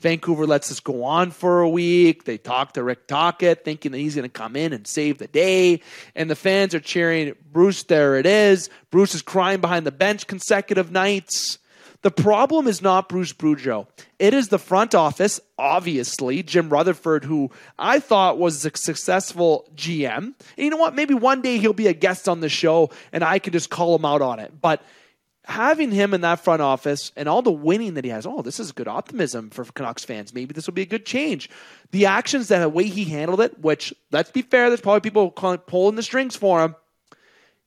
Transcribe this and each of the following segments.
Vancouver lets this go on for a week. They talk to Rick Tocchet, thinking that he's going to come in and save the day. And the fans are cheering, Bruce, there it is. Bruce is crying behind the bench consecutive nights. The problem is not Bruce Boudreau. It is the front office, obviously, Jim Rutherford, who I thought was a successful GM. And you know what? Maybe one day he'll be a guest on the show and I can just call him out on it. But having him in that front office and all the winning that he has, oh, this is good optimism for Canucks fans. Maybe this will be a good change. The actions, that the way he handled it, which let's be fair, there's probably people pulling the strings for him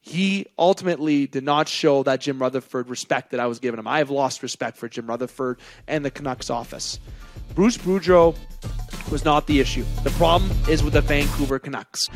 he ultimately did not show that Jim Rutherford respect that I was giving him. I have lost respect for Jim Rutherford and the Canucks office. Bruce Boudreau was not the issue. The problem is with the Vancouver Canucks.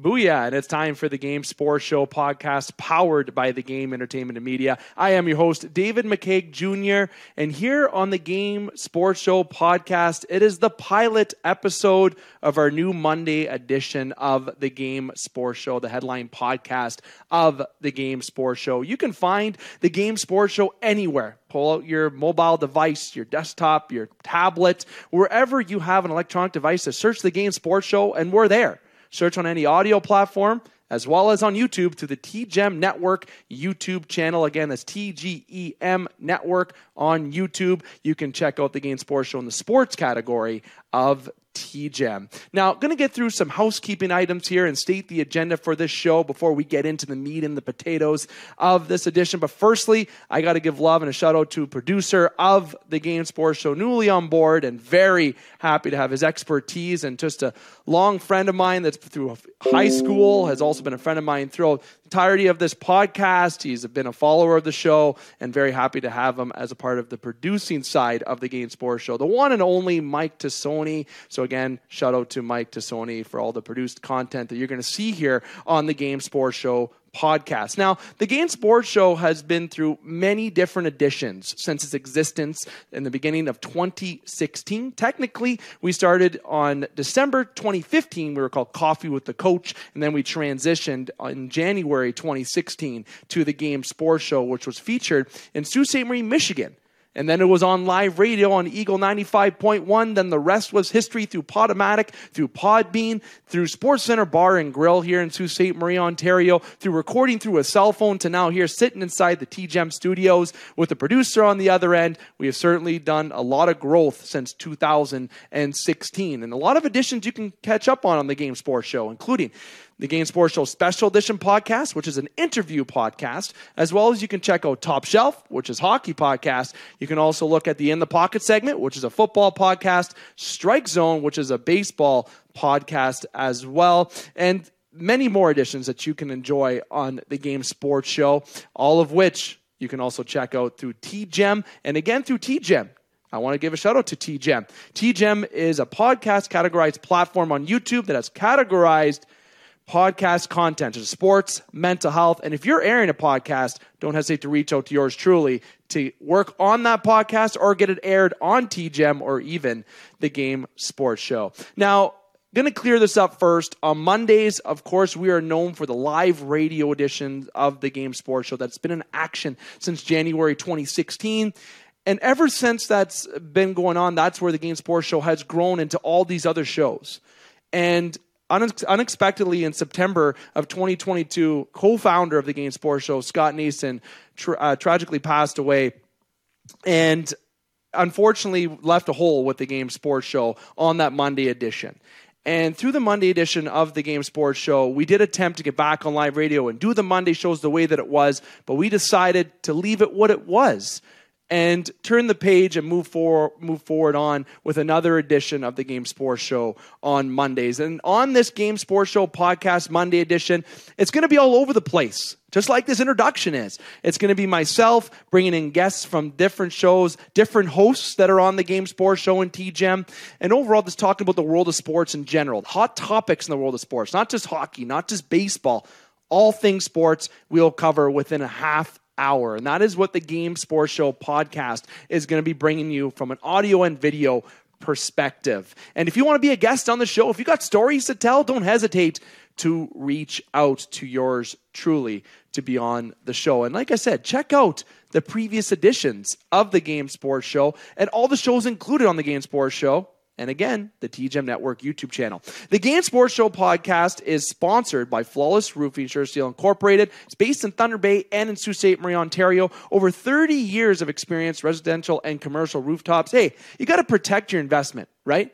Booyah, and it's time for the Game Sports Show podcast powered by the Game Entertainment and Media. I am your host, David McCaig Jr., and here on the Game Sports Show podcast, it is the pilot episode of our new Monday edition of the Game Sports Show, the headline podcast of the Game Sports Show. You can find the Game Sports Show anywhere. Pull out your mobile device, your desktop, your tablet, wherever you have an electronic device to search the Game Sports Show, and we're there. Search on any audio platform as well as on YouTube to the TGEM Network YouTube channel. Again, that's TGEM Network on YouTube. You can check out the Game Sports Show in the sports category of TGEM. Now, going to get through some housekeeping items here and state the agenda for this show before we get into the meat and the potatoes of this edition. But firstly, I got to give love and a shout out to producer of the Game Sports Show, newly on board and very happy to have his expertise and just a long friend of mine that's through high school, has also been a friend of mine throughout entirety of this podcast. He's been a follower of the show and very happy to have him as a part of the producing side of the Game Sports Show. The one and only Mike Tassone. So again, shout out to Mike Tassone for all the produced content that you're going to see here on the Game Sports Show podcast. Now, the Game Sports Show has been through many different editions since its existence in the beginning of 2016. Technically, we started on December 2015. We were called Coffee with the Coach, and then we transitioned in January 2016 to the Game Sports Show, which was featured in Sault Ste. Marie, Michigan and then it was on live radio on Eagle 95.1. Then the rest was history through Podomatic, through Podbean, through Sports Center Bar and Grill here in Sault Ste. Marie, Ontario, through recording through a cell phone to now here sitting inside the TGEM studios with the producer on the other end. We have certainly done a lot of growth since 2016 and a lot of additions you can catch up on on the Game Sports Show, including the Game Sports Show Special Edition podcast, which is an interview podcast, as well as you can check out Top Shelf, which is hockey podcast. You can also look at the In the Pocket segment, which is a football podcast, Strike Zone, which is a baseball podcast as well, and many more editions that you can enjoy on the Game Sports Show, all of which you can also check out through TGEM and again through TGEM. I want to give a shout out to TGEM. TGEM is a podcast categorized platform on YouTube that has categorized – podcast content to sports, mental health. And if you're airing a podcast, don't hesitate to reach out to yours truly to work on that podcast or get it aired on TGEM or even the Game Sports Show. Now, going to clear this up first. On Mondays, of course, we are known for the live radio edition of the Game Sports Show that's been in action since January 2016. And ever since that's been going on, that's where the Game Sports Show has grown into all these other shows. And unexpectedly in September of 2022, co-founder of the Game Sports Show, Scott Neeson, tra- uh, tragically passed away, and unfortunately left a hole with the Game Sports Show on that Monday edition. And through the Monday edition of the Game Sports Show, we did attempt to get back on live radio and do the Monday shows the way that it was, but we decided to leave it what it was and turn the page and move forward, move forward on with another edition of the Game Sports Show on Mondays. And on this Game Sports Show podcast Monday edition, it's going to be all over the place, just like this introduction is. It's going to be myself bringing in guests from different shows, different hosts that are on the Game Sports Show and TGEM, and overall just talking about the world of sports in general, hot topics in the world of sports, not just hockey, not just baseball. All things sports we'll cover within a half hour. And that is what the Game Sports Show podcast is going to be bringing you from an audio and video perspective. And if you want to be a guest on the show, if you got stories to tell, don't hesitate to reach out to yours truly to be on the show. And like I said, check out the previous editions of the Game Sports Show and all the shows included on the Game Sports Show and again, the TGM Network YouTube channel. The Game Sports Show podcast is sponsored by Flawless Roofing Sure Steel Incorporated. It's based in Thunder Bay and in Sault Ste. Marie, Ontario. Over 30 years of experience, residential and commercial rooftops. Hey, you got to protect your investment, right?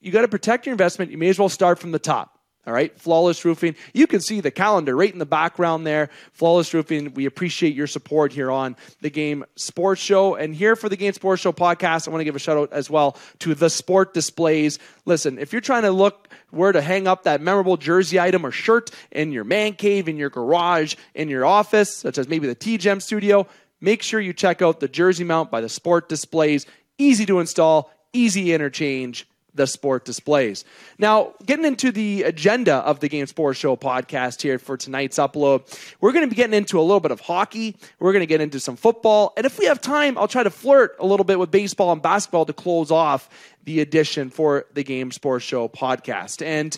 You got to protect your investment. You may as well start from the top. All right, Flawless Roofing. You can see the calendar right in the background there. Flawless Roofing, we appreciate your support here on the Game Sports Show. And here for the Game Sports Show podcast, I want to give a shout out as well to the Sport Displays. Listen, if you're trying to look where to hang up that memorable jersey item or shirt in your man cave, in your garage, in your office, such as maybe the T Gem studio, make sure you check out the jersey mount by the Sport Displays. Easy to install, easy interchange the sport displays. Now, getting into the agenda of the Game Sports Show podcast here for tonight's upload, we're going to be getting into a little bit of hockey. We're going to get into some football. And if we have time, I'll try to flirt a little bit with baseball and basketball to close off the edition for the Game Sports Show podcast. And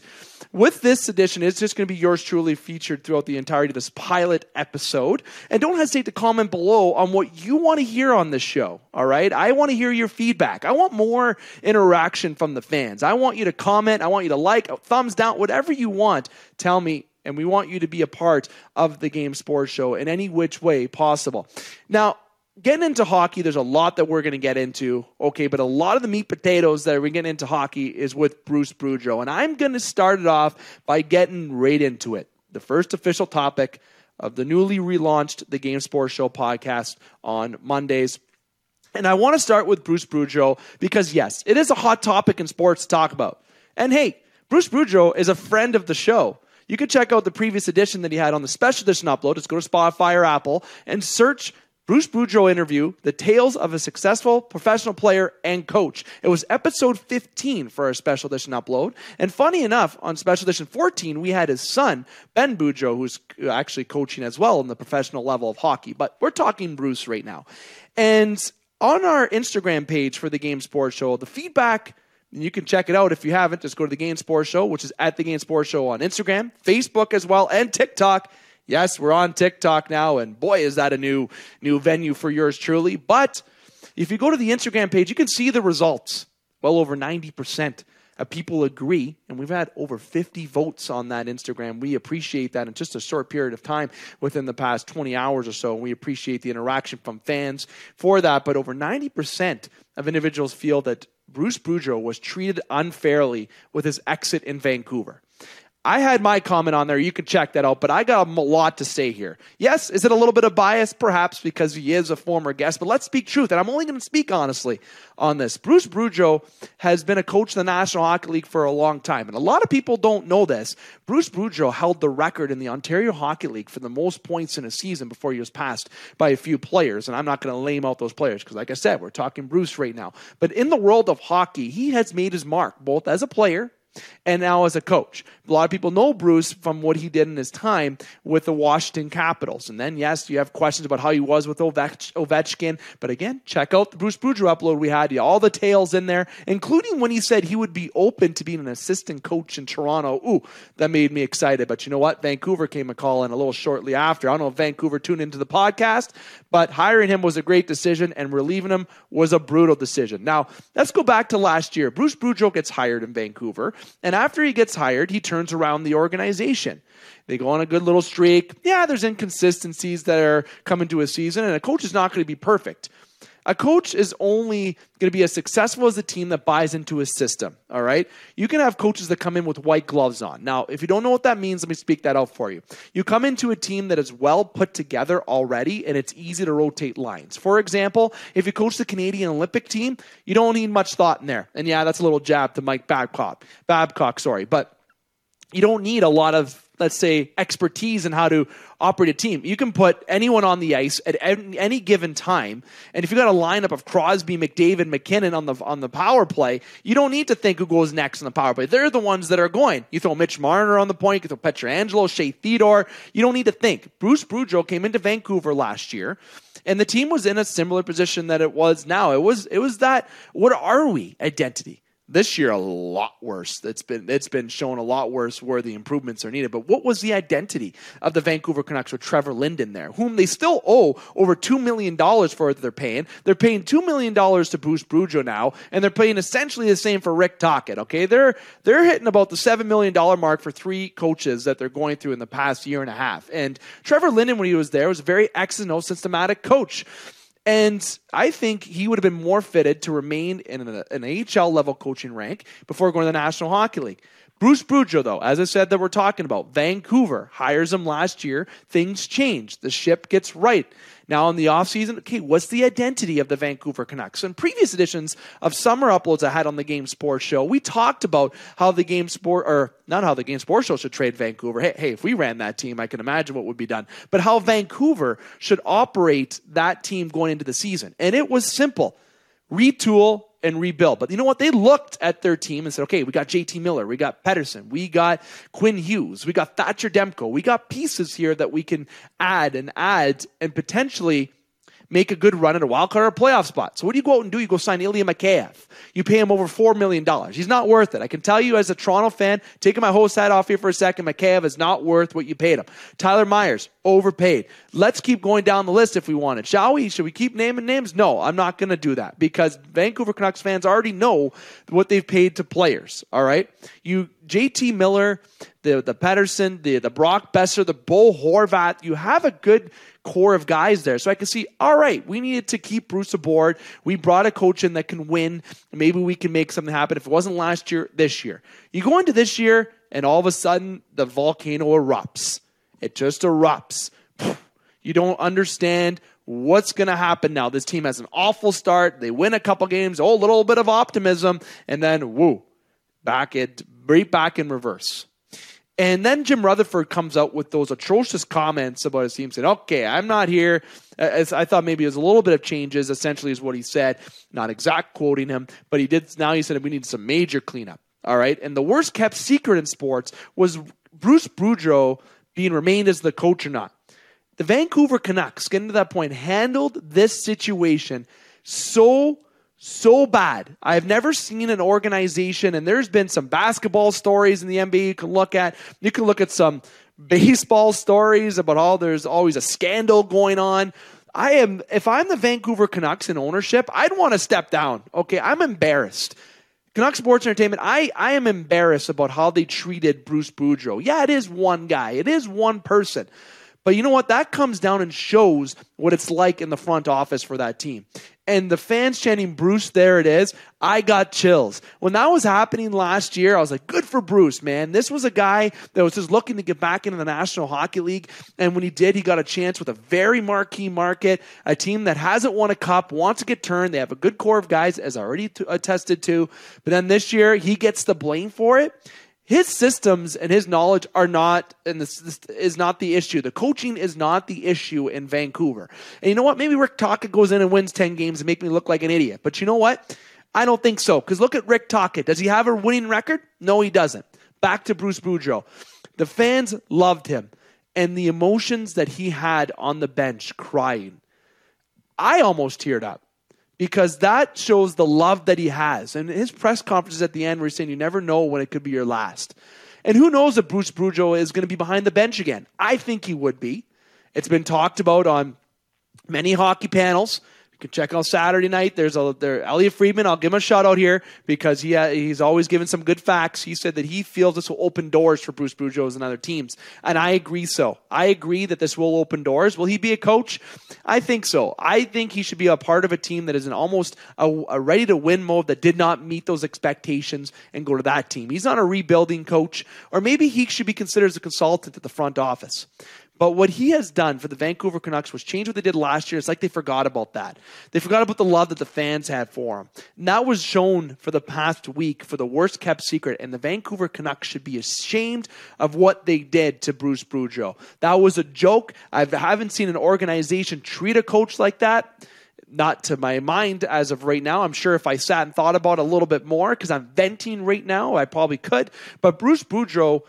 with this edition, it's just going to be yours truly featured throughout the entirety of this pilot episode. And don't hesitate to comment below on what you want to hear on this show. All right. I want to hear your feedback. I want more interaction from the fans. I want you to comment. I want you to like, thumbs down, whatever you want. Tell me and we want you to be a part of the game sports show in any which way possible. Now, getting into hockey, there's a lot that we're going to get into. Okay, but a lot of the meat potatoes that we're getting into hockey is with Bruce Boudreau. And I'm going to start it off by getting right into it. The first official topic of the newly relaunched The Game Sports Show podcast on Mondays. And I want to start with Bruce Boudreau because, yes, it is a hot topic in sports to talk about. And hey, Bruce Boudreau is a friend of the show. You can check out the previous edition that he had on the special edition upload. Just go to Spotify or Apple and search Bruce Boudreau interview, The Tales of a Successful Professional Player and Coach. It was episode 15 for our special edition upload. And funny enough, on special edition 14, we had his son, Ben Boudreau, who's actually coaching as well in the professional level of hockey. But we're talking Bruce right now. And on our Instagram page for the Game Sports Show, the feedback you can check it out if you haven't. Just go to the Game Sports Show, which is at the Game Sports Show on Instagram, Facebook as well, and TikTok. Yes, we're on TikTok now, and boy, is that a new new venue for yours truly. But if you go to the Instagram page, you can see the results. Well over 90% of people agree, and we've had over 50 votes on that Instagram. We appreciate that in just a short period of time within the past 20 hours or so. We appreciate the interaction from fans for that. But over 90% of individuals feel that Bruce Boudreau was treated unfairly with his exit in Vancouver. I had my comment on there. You can check that out, but I got a lot to say here. Yes, is it a little bit of bias? Perhaps because he is a former guest, but let's speak truth. And I'm only going to speak honestly on this. Bruce Boudreau has been a coach in the National Hockey League for a long time. And a lot of people don't know this. Bruce Boudreau held the record in the Ontario Hockey League for the most points in a season before he was passed by a few players. And I'm not going to lame out those players because, like I said, we're talking Bruce right now. But in the world of hockey, he has made his mark both as a player and now as a coach. A lot of people know Bruce from what he did in his time with the Washington Capitals. And then, yes, you have questions about how he was with Ovechkin. But again, check out the Bruce Boudreau upload we had. all the tales in there, including when he said he would be open to being an assistant coach in Toronto. Ooh, that made me excited. But you know what? Vancouver came a call in a little shortly after. I don't know if Vancouver tuned into the podcast, but hiring him was a great decision, and relieving him was a brutal decision. Now, let's go back to last year. Bruce Boudreau gets hired in Vancouver, and after he gets hired, he turns around the organization. They go on a good little streak. Yeah, there's inconsistencies that are coming to a season, and a coach is not going to be perfect. A coach is only going to be as successful as a team that buys into his system. All right. You can have coaches that come in with white gloves on. Now, if you don't know what that means, let me speak that out for you. You come into a team that is well put together already and it's easy to rotate lines. For example, if you coach the Canadian Olympic team, you don't need much thought in there. And yeah, that's a little jab to Mike Babcock. Babcock, sorry. But you don't need a lot of let's say expertise in how to operate a team. You can put anyone on the ice at any given time, and if you got a lineup of Crosby, McDavid, MacKinnon on the on the power play, you don't need to think who goes next on the power play. They're the ones that are going. You throw Mitch Marner on the point, you throw Pietrangelo, Shea Theodore. You don't need to think. Bruce Boudreau came into Vancouver last year and the team was in a similar position that it was now. It was it was that what are we identity? This year, a lot worse. It's been it's been shown a lot worse where the improvements are needed. But what was the identity of the Vancouver Canucks with Trevor Linden there, whom they still owe over two million dollars for? That they're paying. They're paying two million dollars to Bruce Boudreau now, and they're paying essentially the same for Rick Tocchet. Okay, they're they're hitting about the seven million dollar mark for three coaches that they're going through in the past year and a half. And Trevor Linden, when he was there, was a very X and O systematic coach. And I think he would have been more fitted to remain in an, an AHL level coaching rank before going to the National Hockey League. Bruce Boudreau, though, as I said that we're talking about, Vancouver hires him last year. Things change. The ship gets right. Now in the offseason, okay, what's the identity of the Vancouver Canucks? In previous editions of summer uploads I had on the Game Sports Show, we talked about how the Game Sport, or not how the Game Sports Show should trade Vancouver. Hey, hey, if we ran that team, I can imagine what would be done. But how Vancouver should operate that team going into the season. And it was simple. Retool, and rebuild. But you know what? They looked at their team and said, okay, we got JT Miller, we got Pettersson, we got Quinn Hughes, we got Thatcher Demko, we got pieces here that we can add and add and potentially make a good run at a wild card or a playoff spot. So what do you go out and do? You go sign Ilya Mikheyev. You pay him over $4 million. He's not worth it. I can tell you as a Toronto fan, taking my host hat off here for a second, Mikheyev is not worth what you paid him. Tyler Myers, overpaid. Let's keep going down the list if we want it. Shall we? Should we keep naming names? No, I'm not going to do that because Vancouver Canucks fans already know what they've paid to players. All right. You, JT Miller, the, the Pettersson, the, the Brock Boeser, the Bo Horvat, you have a good core of guys there. So I can see, all right, we needed to keep Bruce aboard. We brought a coach in that can win. Maybe we can make something happen. If it wasn't last year, this year. You go into this year, and all of a sudden, the volcano erupts. It just erupts. You don't understand what's going to happen now. This team has an awful start. They win a couple games. Oh, a little bit of optimism. And then, woo, back it, right back in reverse. And then Jim Rutherford comes out with those atrocious comments about his team, saying, "Okay, I'm not here." As I thought maybe it was a little bit of changes. Essentially, is what he said. Not exact quoting him, but he did. Now he said we need some major cleanup. All right. And the worst kept secret in sports was Bruce Boudreau being remained as the coach or not. The Vancouver Canucks, getting to that point, handled this situation so so bad. I've never seen an organization, and there's been some basketball stories in the NBA you can look at. You can look at some baseball stories about how there's always a scandal going on. I am, if I'm the Vancouver Canucks in ownership, I'd want to step down. Okay, I'm embarrassed. Canucks Sports Entertainment, I, I am embarrassed about how they treated Bruce Boudreau. Yeah, it is one guy, it is one person. But you know what? That comes down and shows what it's like in the front office for that team and the fans chanting Bruce, there it is, I got chills. When that was happening last year, I was like, good for Bruce, man. This was a guy that was just looking to get back into the National Hockey League. And when he did, he got a chance with a very marquee market, a team that hasn't won a cup, wants to get turned. They have a good core of guys, as I already attested to. But then this year, he gets the blame for it his systems and his knowledge are not and this, this, is not the issue. The coaching is not the issue in vancouver. And you know what? Maybe rick tocchet goes in and wins 10 games and make me look like an idiot. But you know what? I don't think so because look at rick tocchet does he have a winning record? No he doesn't. Back to bruce boudreau. The fans loved him and the emotions that he had on the bench crying. I almost teared up because that shows the love that he has. And his press conferences at the end where he's saying, You never know when it could be your last. And who knows if Bruce Boudreau is going to be behind the bench again? I think he would be. It's been talked about on many hockey panels can check out Saturday night. There's a there Elliotte Friedman. I'll give him a shout out here because he uh, he's always given some good facts. He said that he feels this will open doors for Bruce Boudreau and other teams, and I agree. So I agree that this will open doors. Will he be a coach? I think so. I think he should be a part of a team that is in almost a, a ready to win mode that did not meet those expectations and go to that team. He's not a rebuilding coach, or maybe he should be considered as a consultant at the front office. But what he has done for the Vancouver Canucks was change what they did last year. It's like they forgot about that. They forgot about the love that the fans had for him. And that was shown for the past week for the worst kept secret. And the Vancouver Canucks should be ashamed of what they did to Bruce Boudreau. That was a joke. I haven't seen an organization treat a coach like that not to my mind as of right now. I'm sure if I sat and thought about it a little bit more, because I'm venting right now, I probably could. But Bruce Boudreau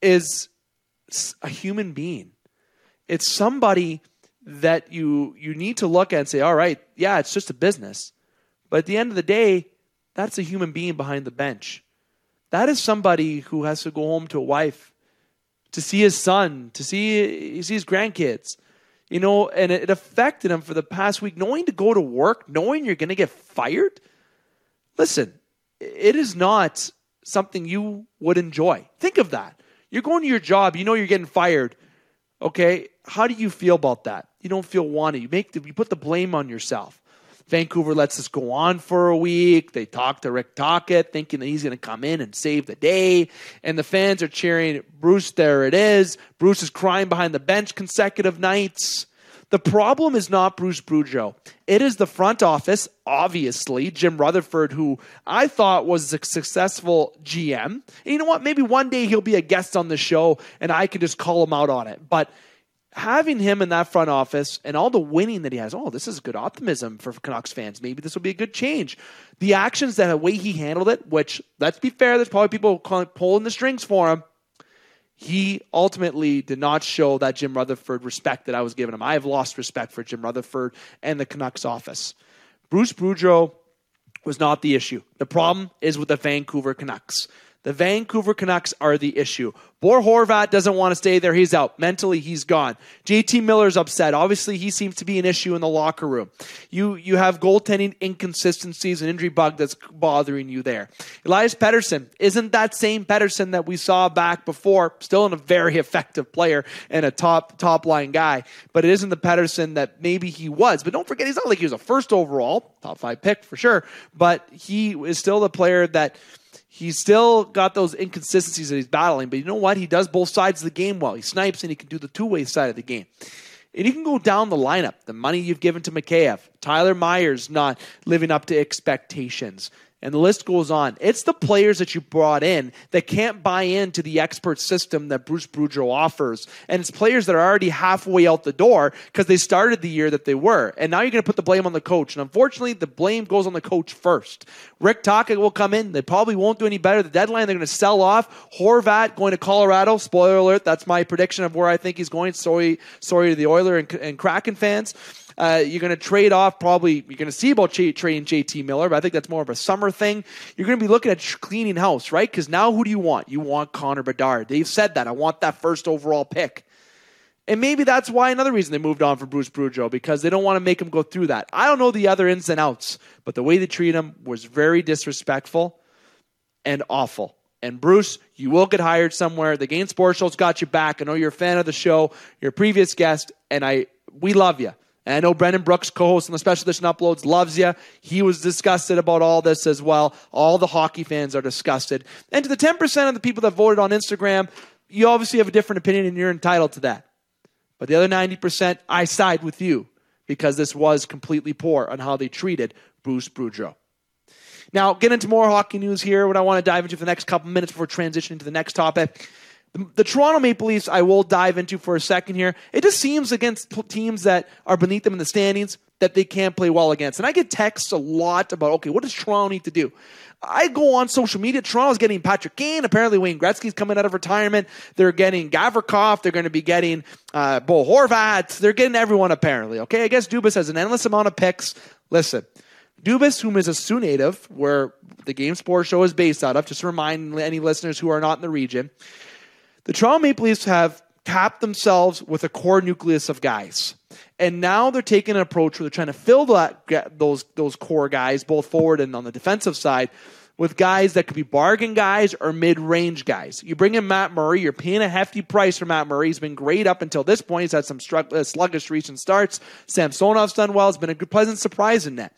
is a human being. It's somebody that you you need to look at and say, all right, yeah, it's just a business. But at the end of the day, that's a human being behind the bench. That is somebody who has to go home to a wife, to see his son, to see, see his grandkids. You know, and it affected him for the past week. Knowing to go to work, knowing you're going to get fired. Listen, it is not something you would enjoy. Think of that. You're going to your job, you know you're getting fired. Okay, how do you feel about that? You don't feel wanted. You make the, you put the blame on yourself. Vancouver lets this go on for a week. They talk to Rick Tocchet, thinking that he's going to come in and save the day. And the fans are cheering, Bruce, there it is. Bruce is crying behind the bench consecutive nights. The problem is not Bruce Boudreau. It is the front office, obviously, Jim Rutherford, who I thought was a successful GM. And you know what? Maybe one day he'll be a guest on the show and I can just call him out on it. But having him in that front office and all the winning that he has, oh, this is good optimism for Canucks fans. Maybe this will be a good change. The actions, that the way he handled it, which let's be fair, there's probably people pulling the strings for him he ultimately did not show that Jim Rutherford respect that I was giving him. I have lost respect for Jim Rutherford and the Canucks office. Bruce Boudreau was not the issue. The problem is with the Vancouver Canucks. The Vancouver Canucks are the issue. Bo Horvat doesn't want to stay there. He's out. Mentally, he's gone. JT Miller's upset. Obviously, he seems to be an issue in the locker room. You you have goaltending inconsistencies and injury bug that's bothering you there. Elias Pettersson isn't that same Pettersson that we saw back before. Still a very effective player and a top top line guy, but it isn't the Pettersson that maybe he was. But don't forget, he's not like he was a first overall top five pick for sure. But he is still the player that He's still got those inconsistencies that he's battling, but you know what? He does both sides of the game well. He snipes and he can do the two way side of the game. And you can go down the lineup. The money you've given to Mikheyev, Tyler Myers not living up to expectations and the list goes on. It's the players that you brought in that can't buy into the expert system that Bruce Boudreau offers. And it's players that are already halfway out the door because they started the year that they were. And now you're going to put the blame on the coach. And unfortunately, the blame goes on the coach first. Rick Tocchet will come in. They probably won't do any better. The deadline, they're going to sell off. Horvat going to Colorado. Spoiler alert. That's my prediction of where I think he's going. Sorry, sorry to the Oiler and, and Kraken fans. Uh, you're going to trade off probably, you're going to see about trading JT Miller, but I think that's more of a summer thing. You're going to be looking at cleaning house, right? Because now who do you want? You want Connor Bedard. They've said that. I want that first overall pick. And maybe that's why another reason they moved on from Bruce Boudreau because they don't want to make him go through that. I don't know the other ins and outs, but the way they treat him was very disrespectful and awful. And Bruce, you will get hired somewhere. The Game Sports Show's got you back. I know you're a fan of the show, you're a previous guest, and I we love you. And I know Brendan Brooks, co host on the Special Edition Uploads, loves you. He was disgusted about all this as well. All the hockey fans are disgusted. And to the 10% of the people that voted on Instagram, you obviously have a different opinion and you're entitled to that. But the other 90%, I side with you because this was completely poor on how they treated Bruce Boudreau. Now, get into more hockey news here. What I want to dive into for the next couple minutes before transitioning to the next topic the, the, Toronto Maple Leafs, I will dive into for a second here. It just seems against teams that are beneath them in the standings that they can't play well against. And I get texts a lot about, okay, what does Toronto need to do? I go on social media. Toronto's getting Patrick Kane. Apparently, Wayne Gretzky's coming out of retirement. They're getting Gavrikov. They're going to be getting uh, Bo Horvat. They're getting everyone, apparently. Okay, I guess Dubas has an endless amount of picks. Listen, Dubas, whom is a Soo native, where the Game Sports Show is based out of, just to remind any listeners who are not in the region, the Toronto Maple Leafs have capped themselves with a core nucleus of guys. And now they're taking an approach where they're trying to fill that, those, those core guys, both forward and on the defensive side, with guys that could be bargain guys or mid range guys. You bring in Matt Murray, you're paying a hefty price for Matt Murray. He's been great up until this point. He's had some uh, sluggish recent starts. Samsonov's done well. It's been a pleasant surprise in that.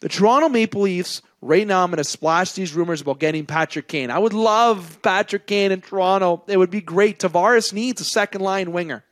The Toronto Maple Leafs Right now, I'm going to splash these rumors about getting Patrick Kane. I would love Patrick Kane in Toronto. It would be great. Tavares needs a second line winger.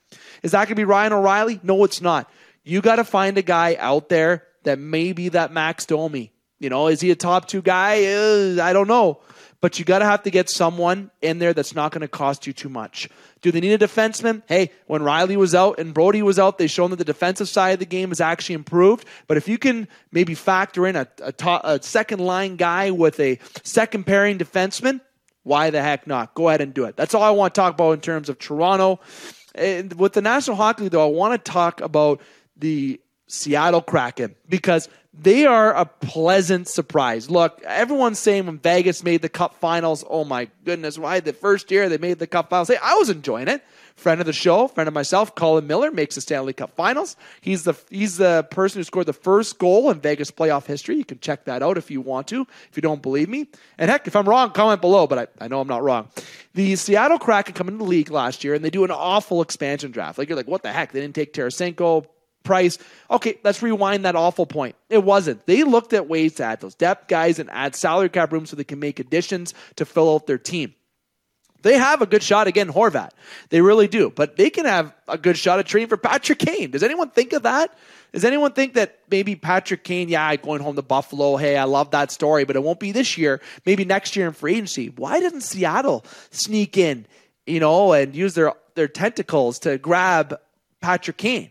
Is that going to be Ryan O'Reilly? No, it's not. You got to find a guy out there that may be that Max Domi. You know, is he a top two guy? Uh, I don't know but you got to have to get someone in there that's not going to cost you too much. Do they need a defenseman? Hey, when Rielly was out and Brodie was out, they've shown that the defensive side of the game has actually improved. But if you can maybe factor in a, a, top, a second line guy with a second pairing defenseman, why the heck not? Go ahead and do it. That's all I want to talk about in terms of Toronto. And with the National Hockey League, though, I want to talk about the Seattle Kraken because they are a pleasant surprise. Look, everyone's saying when Vegas made the Cup Finals, oh my goodness, why the first year they made the Cup Finals? Hey, I was enjoying it. Friend of the show, friend of myself, Colin Miller makes the Stanley Cup Finals. He's the he's the person who scored the first goal in Vegas playoff history. You can check that out if you want to, if you don't believe me. And heck, if I'm wrong, comment below. But I, I know I'm not wrong. The Seattle Kraken come into the league last year and they do an awful expansion draft. Like you're like, what the heck? They didn't take Tarasenko, price. Okay, let's rewind that awful point. It wasn't. They looked at ways to add those depth guys and add salary cap room so they can make additions to fill out their team. They have a good shot again, Horvat. They really do. But they can have a good shot at trading for Patrick Kane. Does anyone think of that? Does anyone think that maybe Patrick Kane, yeah, going home to Buffalo, hey, I love that story, but it won't be this year, maybe next year in free agency. Why doesn't Seattle sneak in, you know, and use their, their tentacles to grab Patrick Kane?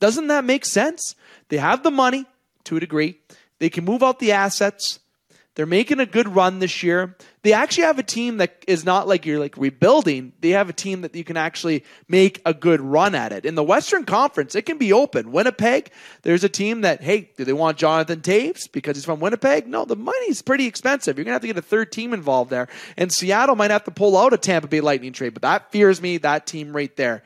Doesn't that make sense? They have the money to a degree. They can move out the assets. They're making a good run this year. They actually have a team that is not like you're like rebuilding. They have a team that you can actually make a good run at it. In the Western Conference, it can be open. Winnipeg, there's a team that, hey, do they want Jonathan Toews because he's from Winnipeg? No, the money's pretty expensive. You're going to have to get a third team involved there. And Seattle might have to pull out a Tampa Bay Lightning trade, but that fears me, that team right there.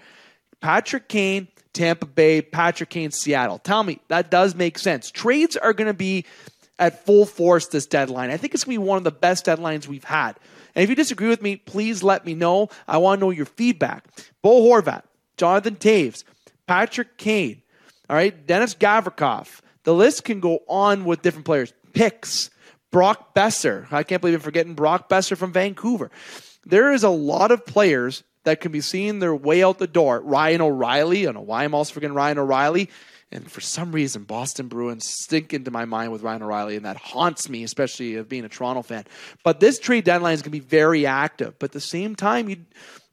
Patrick Kane Tampa Bay, Patrick Kane, Seattle. Tell me, that does make sense. Trades are going to be at full force this deadline. I think it's going to be one of the best deadlines we've had. And if you disagree with me, please let me know. I want to know your feedback. Bo Horvat, Jonathan Toews, Patrick Kane, all right, Denis Gavrikov. The list can go on with different players. Picks, Brock Boeser. I can't believe I'm forgetting Brock Boeser from Vancouver. There is a lot of players that can be seeing their way out the door. Ryan O'Reilly, I know why I'm also forgetting Ryan O'Reilly. And for some reason, Boston Bruins stink into my mind with Ryan O'Reilly, and that haunts me, especially of being a Toronto fan. But this trade deadline is going to be very active. But at the same time, you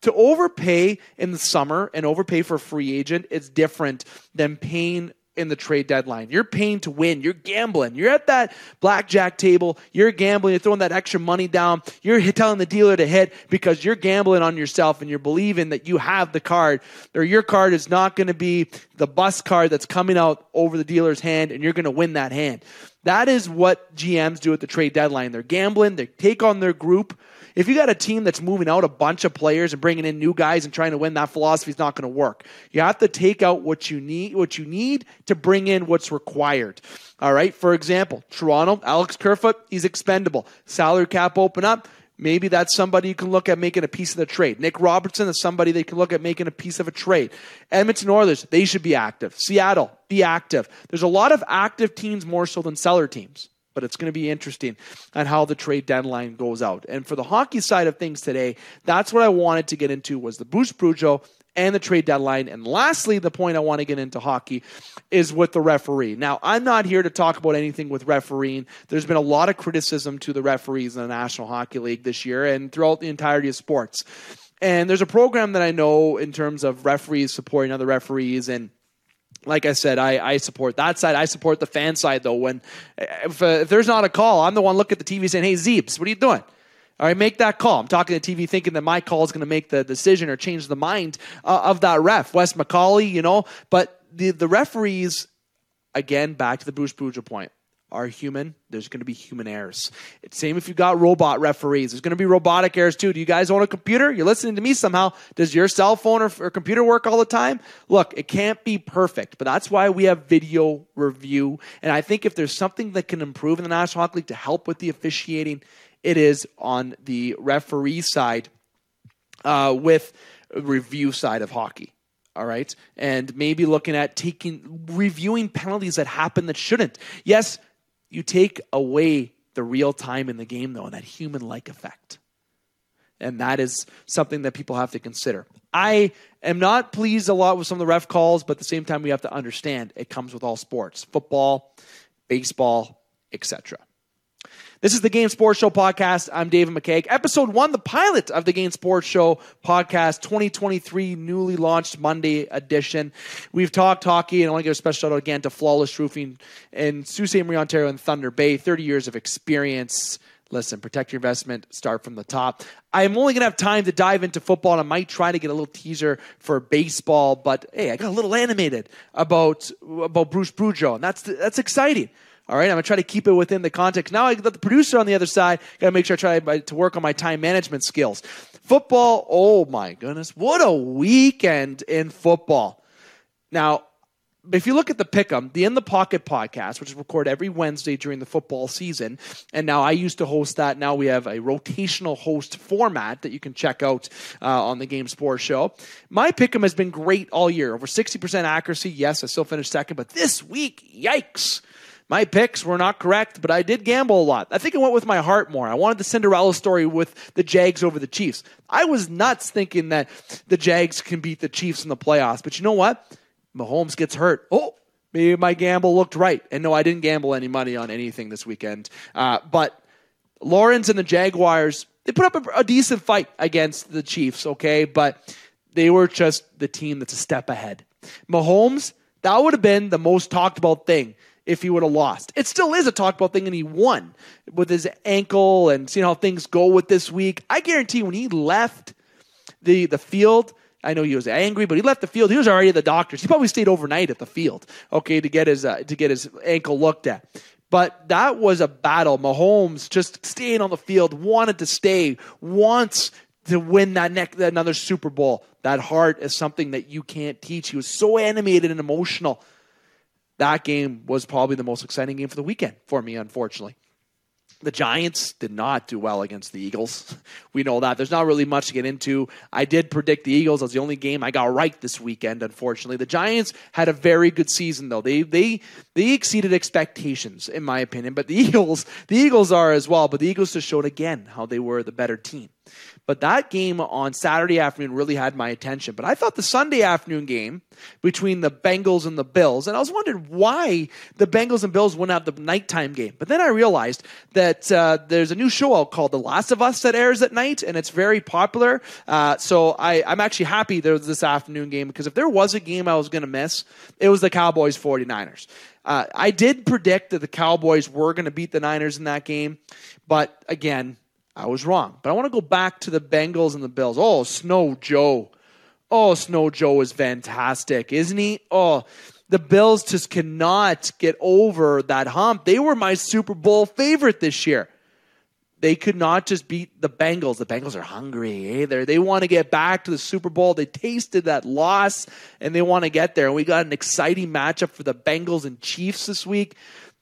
to overpay in the summer and overpay for a free agent, it's different than paying in the trade deadline. You're paying to win. You're gambling. You're at that blackjack table. You're gambling. You're throwing that extra money down. You're telling the dealer to hit because you're gambling on yourself and you're believing that you have the card or your card is not going to be the bus card that's coming out over the dealer's hand and you're going to win that hand. That is what GMs do at the trade deadline. They're gambling. They take on their group if you got a team that's moving out a bunch of players and bringing in new guys and trying to win, that philosophy is not going to work. You have to take out what you need, what you need to bring in what's required. All right. For example, Toronto, Alex Kerfoot, he's expendable. Salary cap open up. Maybe that's somebody you can look at making a piece of the trade. Nick Robertson is somebody they can look at making a piece of a trade. Edmonton Oilers, they should be active. Seattle, be active. There's a lot of active teams more so than seller teams but it's going to be interesting on how the trade deadline goes out. And for the hockey side of things today, that's what I wanted to get into was the Bruce Boudreau and the trade deadline. And lastly, the point I want to get into hockey is with the referee. Now, I'm not here to talk about anything with refereeing. There's been a lot of criticism to the referees in the National Hockey League this year and throughout the entirety of sports. And there's a program that I know in terms of referees supporting other referees and like I said, I, I support that side. I support the fan side, though. When if, uh, if there's not a call, I'm the one looking at the TV saying, "Hey, Zeebs, what are you doing?" All right, make that call. I'm talking to TV thinking that my call is going to make the decision or change the mind uh, of that ref, Wes McCauley, you know. But the the referees, again, back to the Bruce Boudreau point are human. There's going to be human errors. It's same if you got robot referees. There's going to be robotic errors too. Do you guys own a computer? You're listening to me somehow. Does your cell phone or, or computer work all the time? Look, it can't be perfect, but that's why we have video review. And I think if there's something that can improve in the National Hockey League to help with the officiating, it is on the referee side uh, with review side of hockey all right and maybe looking at taking reviewing penalties that happen that shouldn't yes you take away the real time in the game, though, and that human like effect. And that is something that people have to consider. I am not pleased a lot with some of the ref calls, but at the same time, we have to understand it comes with all sports football, baseball, etc. This is the Game Sports Show podcast. I'm David McCaig. Episode one, the pilot of the Game Sports Show podcast, 2023, newly launched Monday edition. We've talked hockey, and I want to give a special shout out again to Flawless Roofing in Sault Ste. Marie, Ontario, and Thunder Bay. 30 years of experience. Listen, protect your investment, start from the top. I'm only going to have time to dive into football, and I might try to get a little teaser for baseball, but hey, I got a little animated about, about Bruce Boudreau, and that's, that's exciting. All right, I'm gonna try to keep it within the context. Now I got the producer on the other side. Got to make sure I try to work on my time management skills. Football. Oh my goodness, what a weekend in football! Now if you look at the Pick'em, the In the Pocket podcast, which is recorded every Wednesday during the football season, and now I used to host that. Now we have a rotational host format that you can check out uh, on the Game Sports Show. My Pick'em has been great all year, over sixty percent accuracy. Yes, I still finished second, but this week, yikes! My picks were not correct, but I did gamble a lot. I think I went with my heart more. I wanted the Cinderella story with the Jags over the Chiefs. I was nuts thinking that the Jags can beat the Chiefs in the playoffs, but you know what? Mahomes gets hurt. Oh, maybe my gamble looked right. And no, I didn't gamble any money on anything this weekend. Uh, but Lawrence and the Jaguars, they put up a, a decent fight against the Chiefs, okay? But they were just the team that's a step ahead. Mahomes, that would have been the most talked about thing if he would have lost. It still is a talked about thing, and he won with his ankle and seeing how things go with this week. I guarantee when he left the, the field, I know he was angry, but he left the field. He was already at the doctor's. He probably stayed overnight at the field, okay, to get his uh, to get his ankle looked at. But that was a battle. Mahomes just staying on the field, wanted to stay, wants to win that next another Super Bowl. That heart is something that you can't teach. He was so animated and emotional. That game was probably the most exciting game for the weekend for me, unfortunately. The Giants did not do well against the Eagles. We know that. There's not really much to get into. I did predict the Eagles as the only game I got right this weekend, unfortunately. The Giants had a very good season though. They they they exceeded expectations, in my opinion. But the Eagles, the Eagles are as well, but the Eagles just showed again how they were the better team. But that game on Saturday afternoon really had my attention. But I thought the Sunday afternoon game between the Bengals and the Bills, and I was wondering why the Bengals and Bills wouldn't have the nighttime game. But then I realized that uh, there's a new show out called The Last of Us that airs at night, and it's very popular. Uh, so I, I'm actually happy there was this afternoon game because if there was a game I was going to miss, it was the Cowboys 49ers. Uh, I did predict that the Cowboys were going to beat the Niners in that game, but again, I was wrong. But I want to go back to the Bengals and the Bills. Oh, Snow Joe. Oh, Snow Joe is fantastic, isn't he? Oh, the Bills just cannot get over that hump. They were my Super Bowl favorite this year. They could not just beat the Bengals. The Bengals are hungry. Eh? They're, they want to get back to the Super Bowl. They tasted that loss and they want to get there. And we got an exciting matchup for the Bengals and Chiefs this week.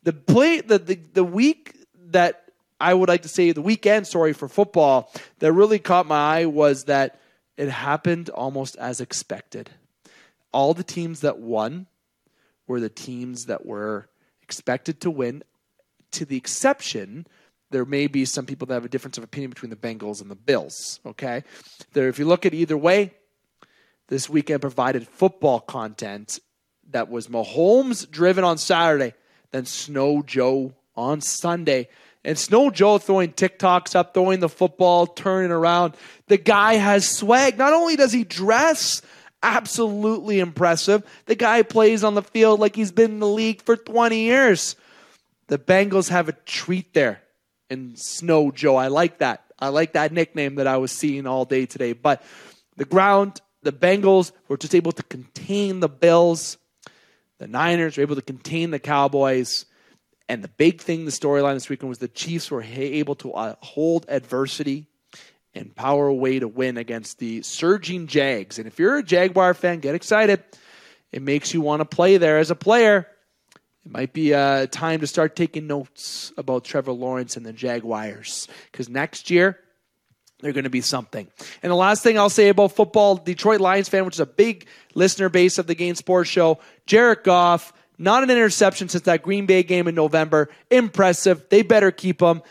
The play the, the, the week that I would like to say the weekend story for football that really caught my eye was that it happened almost as expected. All the teams that won were the teams that were expected to win, to the exception there may be some people that have a difference of opinion between the Bengals and the Bills. Okay, there. If you look at either way, this weekend provided football content that was Mahomes driven on Saturday, then Snow Joe on Sunday. And Snow Joe throwing TikToks up, throwing the football, turning around. The guy has swag. Not only does he dress absolutely impressive, the guy plays on the field like he's been in the league for 20 years. The Bengals have a treat there in Snow Joe. I like that. I like that nickname that I was seeing all day today. But the ground, the Bengals were just able to contain the Bills. The Niners were able to contain the Cowboys. And the big thing, the storyline this weekend was the Chiefs were able to uh, hold adversity and power away to win against the surging Jags. And if you're a Jaguar fan, get excited. It makes you want to play there as a player. It might be uh, time to start taking notes about Trevor Lawrence and the Jaguars because next year they're going to be something. And the last thing I'll say about football, Detroit Lions fan, which is a big listener base of the Game Sports Show, Jared Goff not an interception since that Green Bay game in November. Impressive. They better keep him.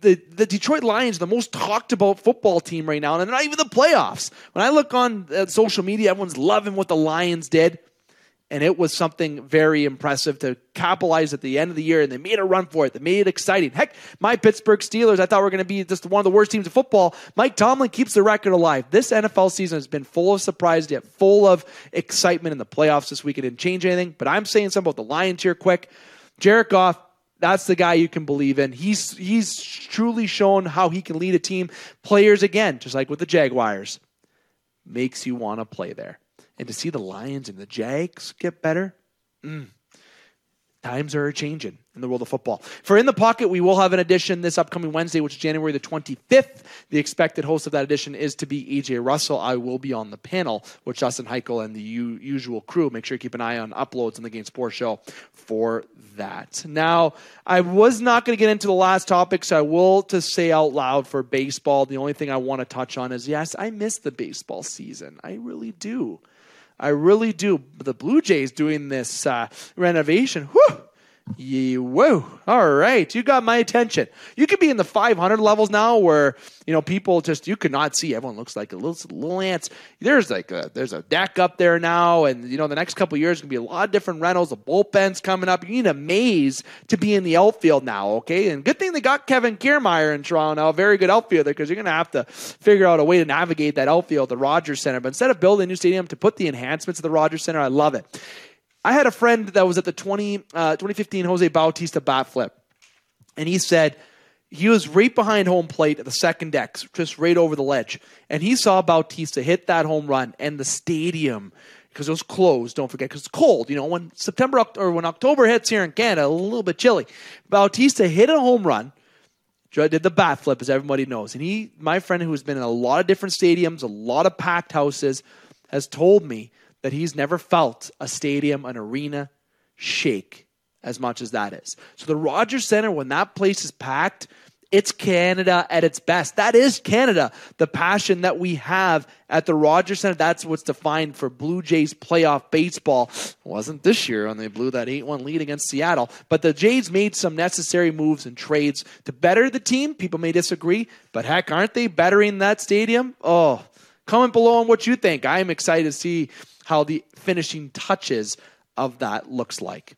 The, the Detroit Lions, the most talked about football team right now, and they're not even the playoffs. When I look on uh, social media, everyone's loving what the Lions did and it was something very impressive to capitalize at the end of the year, and they made a run for it. They made it exciting. Heck, my Pittsburgh Steelers, I thought were going to be just one of the worst teams in football. Mike Tomlin keeps the record alive. This NFL season has been full of surprise, yet full of excitement in the playoffs this week. It didn't change anything, but I'm saying something about the Lions here quick. Jared Goff, that's the guy you can believe in. He's he's truly shown how he can lead a team. Players again, just like with the Jaguars, makes you want to play there and to see the Lions and the Jags get better, mm, times are changing in the world of football. For In the Pocket, we will have an edition this upcoming Wednesday, which is January the 25th. The expected host of that edition is to be EJ Russell. I will be on the panel with Justin Heichel and the u- usual crew. Make sure you keep an eye on uploads on the Game Sports Show for that. Now, I was not going to get into the last topic, so I will to say out loud for baseball. The only thing I want to touch on is yes, I miss the baseball season. I really do. I really do. The Blue Jays doing this uh, renovation. Whew, yeah, whoa. All right. You got my attention. You could be in the 500 levels now where, you know, people just, you could not see. Everyone looks like a little, little ants. There's like a, there's a deck up there now. And, you know, the next couple years to be a lot of different rentals. The bullpen's coming up. You need a maze to be in the outfield now. Okay. And good thing they got Kevin Kiermaier in Toronto. A very good outfielder because you're to have to figure out a way to navigate that outfield, the Rogers Center. But instead of building a new stadium to put the enhancements of the Rogers Center, I love it. I had a friend that was at the 20, uh, 2015 Jose Bautista bat flip, and he said he was right behind home plate at the second deck, just right over the ledge, and he saw Bautista hit that home run, and the stadium because it was closed. Don't forget, because it's cold. You know, when September or when October hits here in Canada, a little bit chilly. Bautista hit a home run. Did the bat flip, as everybody knows, and he, my friend, who has been in a lot of different stadiums, a lot of packed houses, has told me that he's never felt a stadium, an arena shake as much as that is. So the Rogers Center, when that place is packed, it's Canada at its best. That is Canada. The passion that we have at the Rogers Center, that's what's defined for Blue Jays playoff baseball. It wasn't this year when they blew that 8 1 lead against Seattle, but the Jays made some necessary moves and trades to better the team. People may disagree, but heck, aren't they bettering that stadium? Oh, comment below on what you think. I'm excited to see how the finishing touches of that looks like.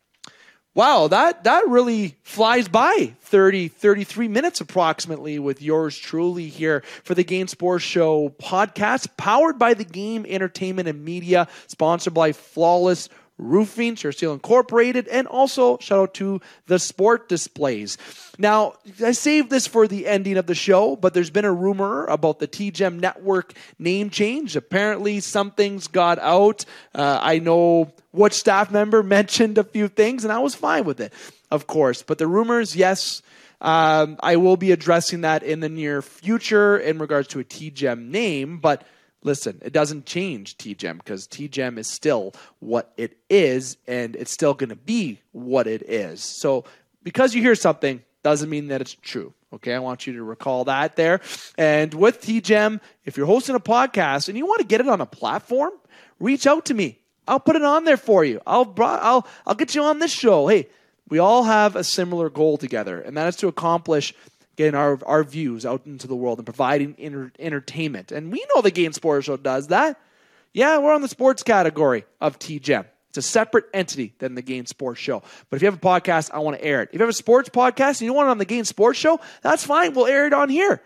Wow, that that really flies by 30 33 minutes approximately with yours truly here for the Game Sports Show podcast powered by the Game Entertainment and Media sponsored by Flawless Roofing, Sure Seal Incorporated, and also shout out to the Sport Displays. Now, I saved this for the ending of the show, but there's been a rumor about the TGEM Network name change. Apparently, something's got out. Uh, I know what staff member mentioned a few things, and I was fine with it, of course. But the rumors, yes, um, I will be addressing that in the near future in regards to a TGEM name, but listen, it doesn't change TGEM because TGEM is still what it is and it's still going to be what it is. So because you hear something doesn't mean that it's true. Okay, I want you to recall that there. And with TGEM, if you're hosting a podcast and you want to get it on a platform, reach out to me. I'll put it on there for you. I'll I'll I'll get you on this show. Hey, we all have a similar goal together, and that is to accomplish getting our, our views out into the world and providing inter- entertainment. And we know the Game Sports Show does that. Yeah, we're on the sports category of TGEM. It's a separate entity than the Game Sports Show. But if you have a podcast, I want to air it. If you have a sports podcast and you want it on the Game Sports Show, that's fine. We'll air it on here.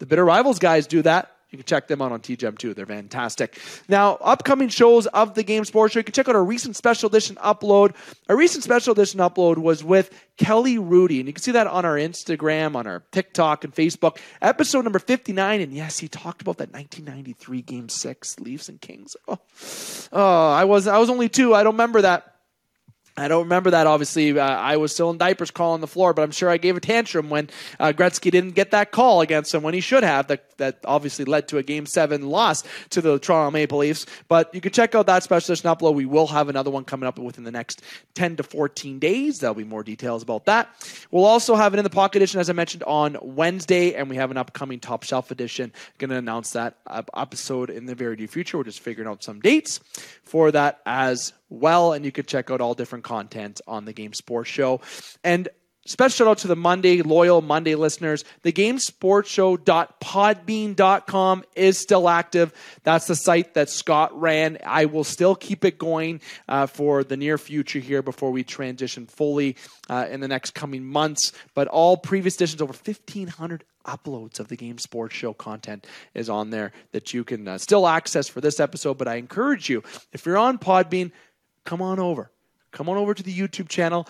The Bitter Rivals guys do that. You can check them out on TGEM too. They're fantastic. Now, upcoming shows of the Game Sports Show, you can check out our recent special edition upload. A recent special edition upload was with Kelly Hrudey, and you can see that on our Instagram, on our TikTok, and Facebook. Episode number 59, and yes, he talked about that 1993 Game 6, Leafs and Kings. Oh, oh I, was, I was only two. I don't remember that. I don't remember that. Obviously, uh, I was still in diapers calling the floor, but I'm sure I gave a tantrum when uh, Gretzky didn't get that call against him when he should have. That that obviously led to a Game Seven loss to the Toronto Maple Leafs. But you can check out that special edition upload. We will have another one coming up within the next 10 to 14 days. There'll be more details about that. We'll also have it in the pocket edition, as I mentioned, on Wednesday, and we have an upcoming top shelf edition. Going to announce that episode in the very near future. We're just figuring out some dates for that as well. And you can check out all different content on the Game Sports Show. And Special shout out to the Monday loyal Monday listeners. The GameSportsShow.podbean.com is still active. That's the site that Scott ran. I will still keep it going uh, for the near future here before we transition fully uh, in the next coming months. But all previous editions, over 1,500 uploads of the Game Sports Show content is on there that you can uh, still access for this episode. But I encourage you, if you're on Podbean, come on over. Come on over to the YouTube channel.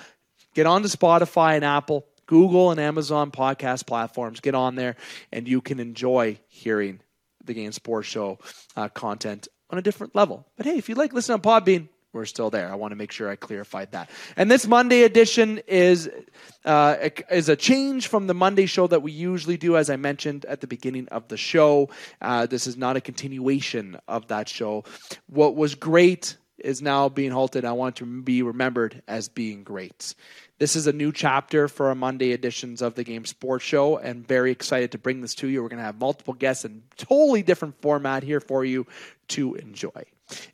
Get on to Spotify and Apple, Google and Amazon podcast platforms. Get on there, and you can enjoy hearing the Game Sports Show uh, content on a different level. But hey, if you like listening on Podbean, we're still there. I want to make sure I clarified that. And this Monday edition is uh, is a change from the Monday show that we usually do, as I mentioned at the beginning of the show. Uh, this is not a continuation of that show. What was great is now being halted. I want to be remembered as being great. This is a new chapter for our Monday editions of the Game Sports Show, and very excited to bring this to you. We're going to have multiple guests and totally different format here for you to enjoy.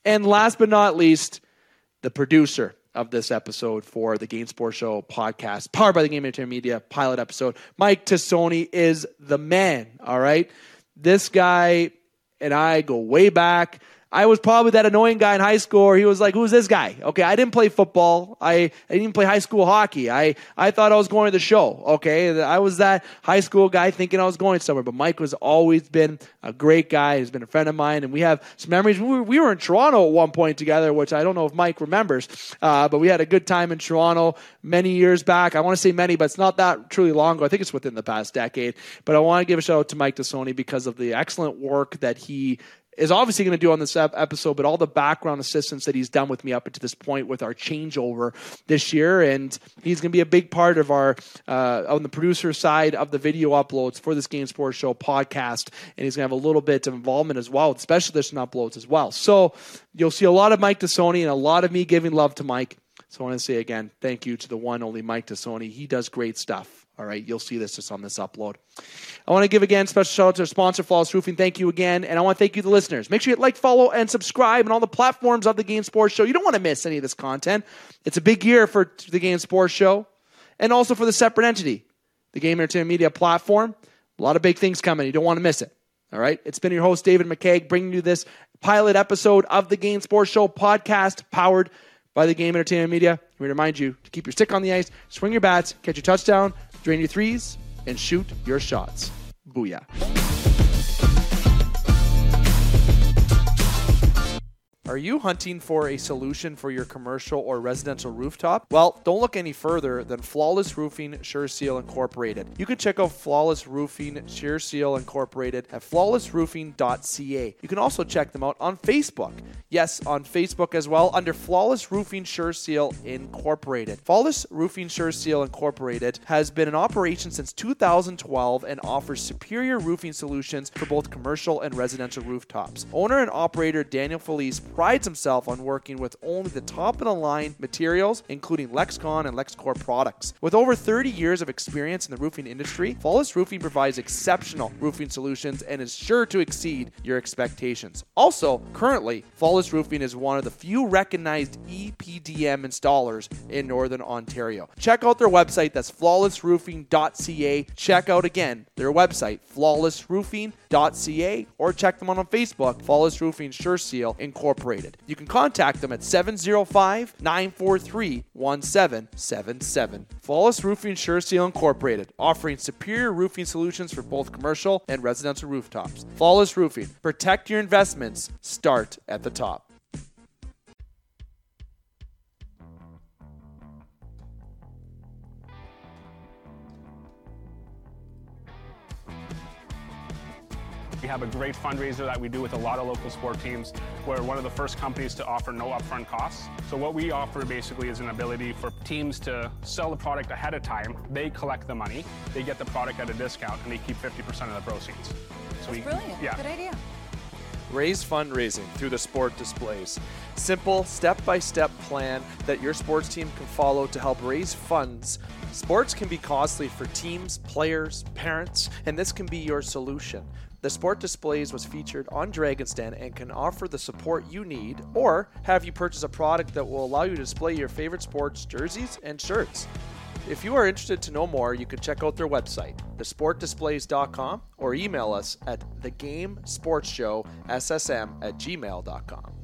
And last but not least, the producer of this episode for the Game Sports Show podcast, powered by the Game Entertainment Media pilot episode, Mike Tassone is the man. All right, this guy and I go way back. I was probably that annoying guy in high school. He was like, "Who's this guy?" Okay, I didn't play football. I, I didn't play high school hockey. I I thought I was going to the show. Okay, I was that high school guy thinking I was going somewhere. But Mike was always been a great guy. He's been a friend of mine, and we have some memories. We were, we were in Toronto at one point together, which I don't know if Mike remembers, uh, but we had a good time in Toronto many years back. I want to say many, but it's not that truly long ago. I think it's within the past decade. But I want to give a shout out to Mike Tassone because of the excellent work that he is obviously going to do on this episode, but all the background assistance that he's done with me up to this point with our changeover this year, and he's going to be a big part of our uh, on the producer side of the video uploads for this Game Sports Show podcast, and he's going to have a little bit of involvement as well, especially this uploads as well. So you'll see a lot of Mike Tassone and a lot of me giving love to Mike. So I want to say again, thank you to the one only Mike Tassone. He does great stuff all right, you'll see this just on this upload. I want to give again special shout out to our sponsor, Flawless Roofing. Thank you again, and I want to thank you, the listeners. Make sure you like, follow, and subscribe on all the platforms of the Game Sports Show. You don't want to miss any of this content. It's a big year for the Game Sports Show, and also for the separate entity, the Game Entertainment Media platform. A lot of big things coming. You don't want to miss it. All right, it's been your host David McCaig bringing you this pilot episode of the Game Sports Show podcast, powered by the Game Entertainment Media. We remind you to keep your stick on the ice, swing your bats, catch your touchdown drain your threes, and shoot your shots. Booyah. Are you hunting for a solution for your commercial or residential rooftop? Well, don't look any further than Flawless Roofing Sure Seal Incorporated. You can check out Flawless Roofing Sure Seal Incorporated at flawlessroofing.ca. You can also check them out on Facebook. Yes, on Facebook as well under Flawless Roofing Sure Seal Incorporated. Flawless Roofing Sure Seal Incorporated has been in operation since 2012 and offers superior roofing solutions for both commercial and residential rooftops. Owner and operator Daniel Felice prides himself on working with only the top of the line materials, including Lexcon and Lexcor products. With over 30 years of experience in the roofing industry, Flawless Roofing provides exceptional roofing solutions and is sure to exceed your expectations. Also, currently, Flawless Roofing is one of the few recognized EPDM installers in Northern Ontario. Check out their website, that's flawlessroofing.ca. Check out again their website, flawlessroofing.ca, or check them out on Facebook, Flawless Roofing Sure Seal Incorporated. Incorporated. You can contact them at 705 943 1777. Flawless Roofing Sure Seal Incorporated, offering superior roofing solutions for both commercial and residential rooftops. Flawless Roofing. Protect your investments. Start at the top. We have a great fundraiser that we do with a lot of local sport teams. We're one of the first companies to offer no upfront costs. So what we offer basically is an ability for teams to sell the product ahead of time. They collect the money, they get the product at a discount, and they keep 50% of the proceeds. So That's we, brilliant. Yeah. Good idea. Raise fundraising through the sport displays. Simple, step by step plan that your sports team can follow to help raise funds. Sports can be costly for teams, players, parents, and this can be your solution. The Sport Displays was featured on Dragon's Den and can offer the support you need or have you purchase a product that will allow you to display your favorite sports jerseys and shirts. If you are interested to know more, you can check out their website, thesportdisplays.com, or email us at thegamesportsshow.ssm at gmail.com.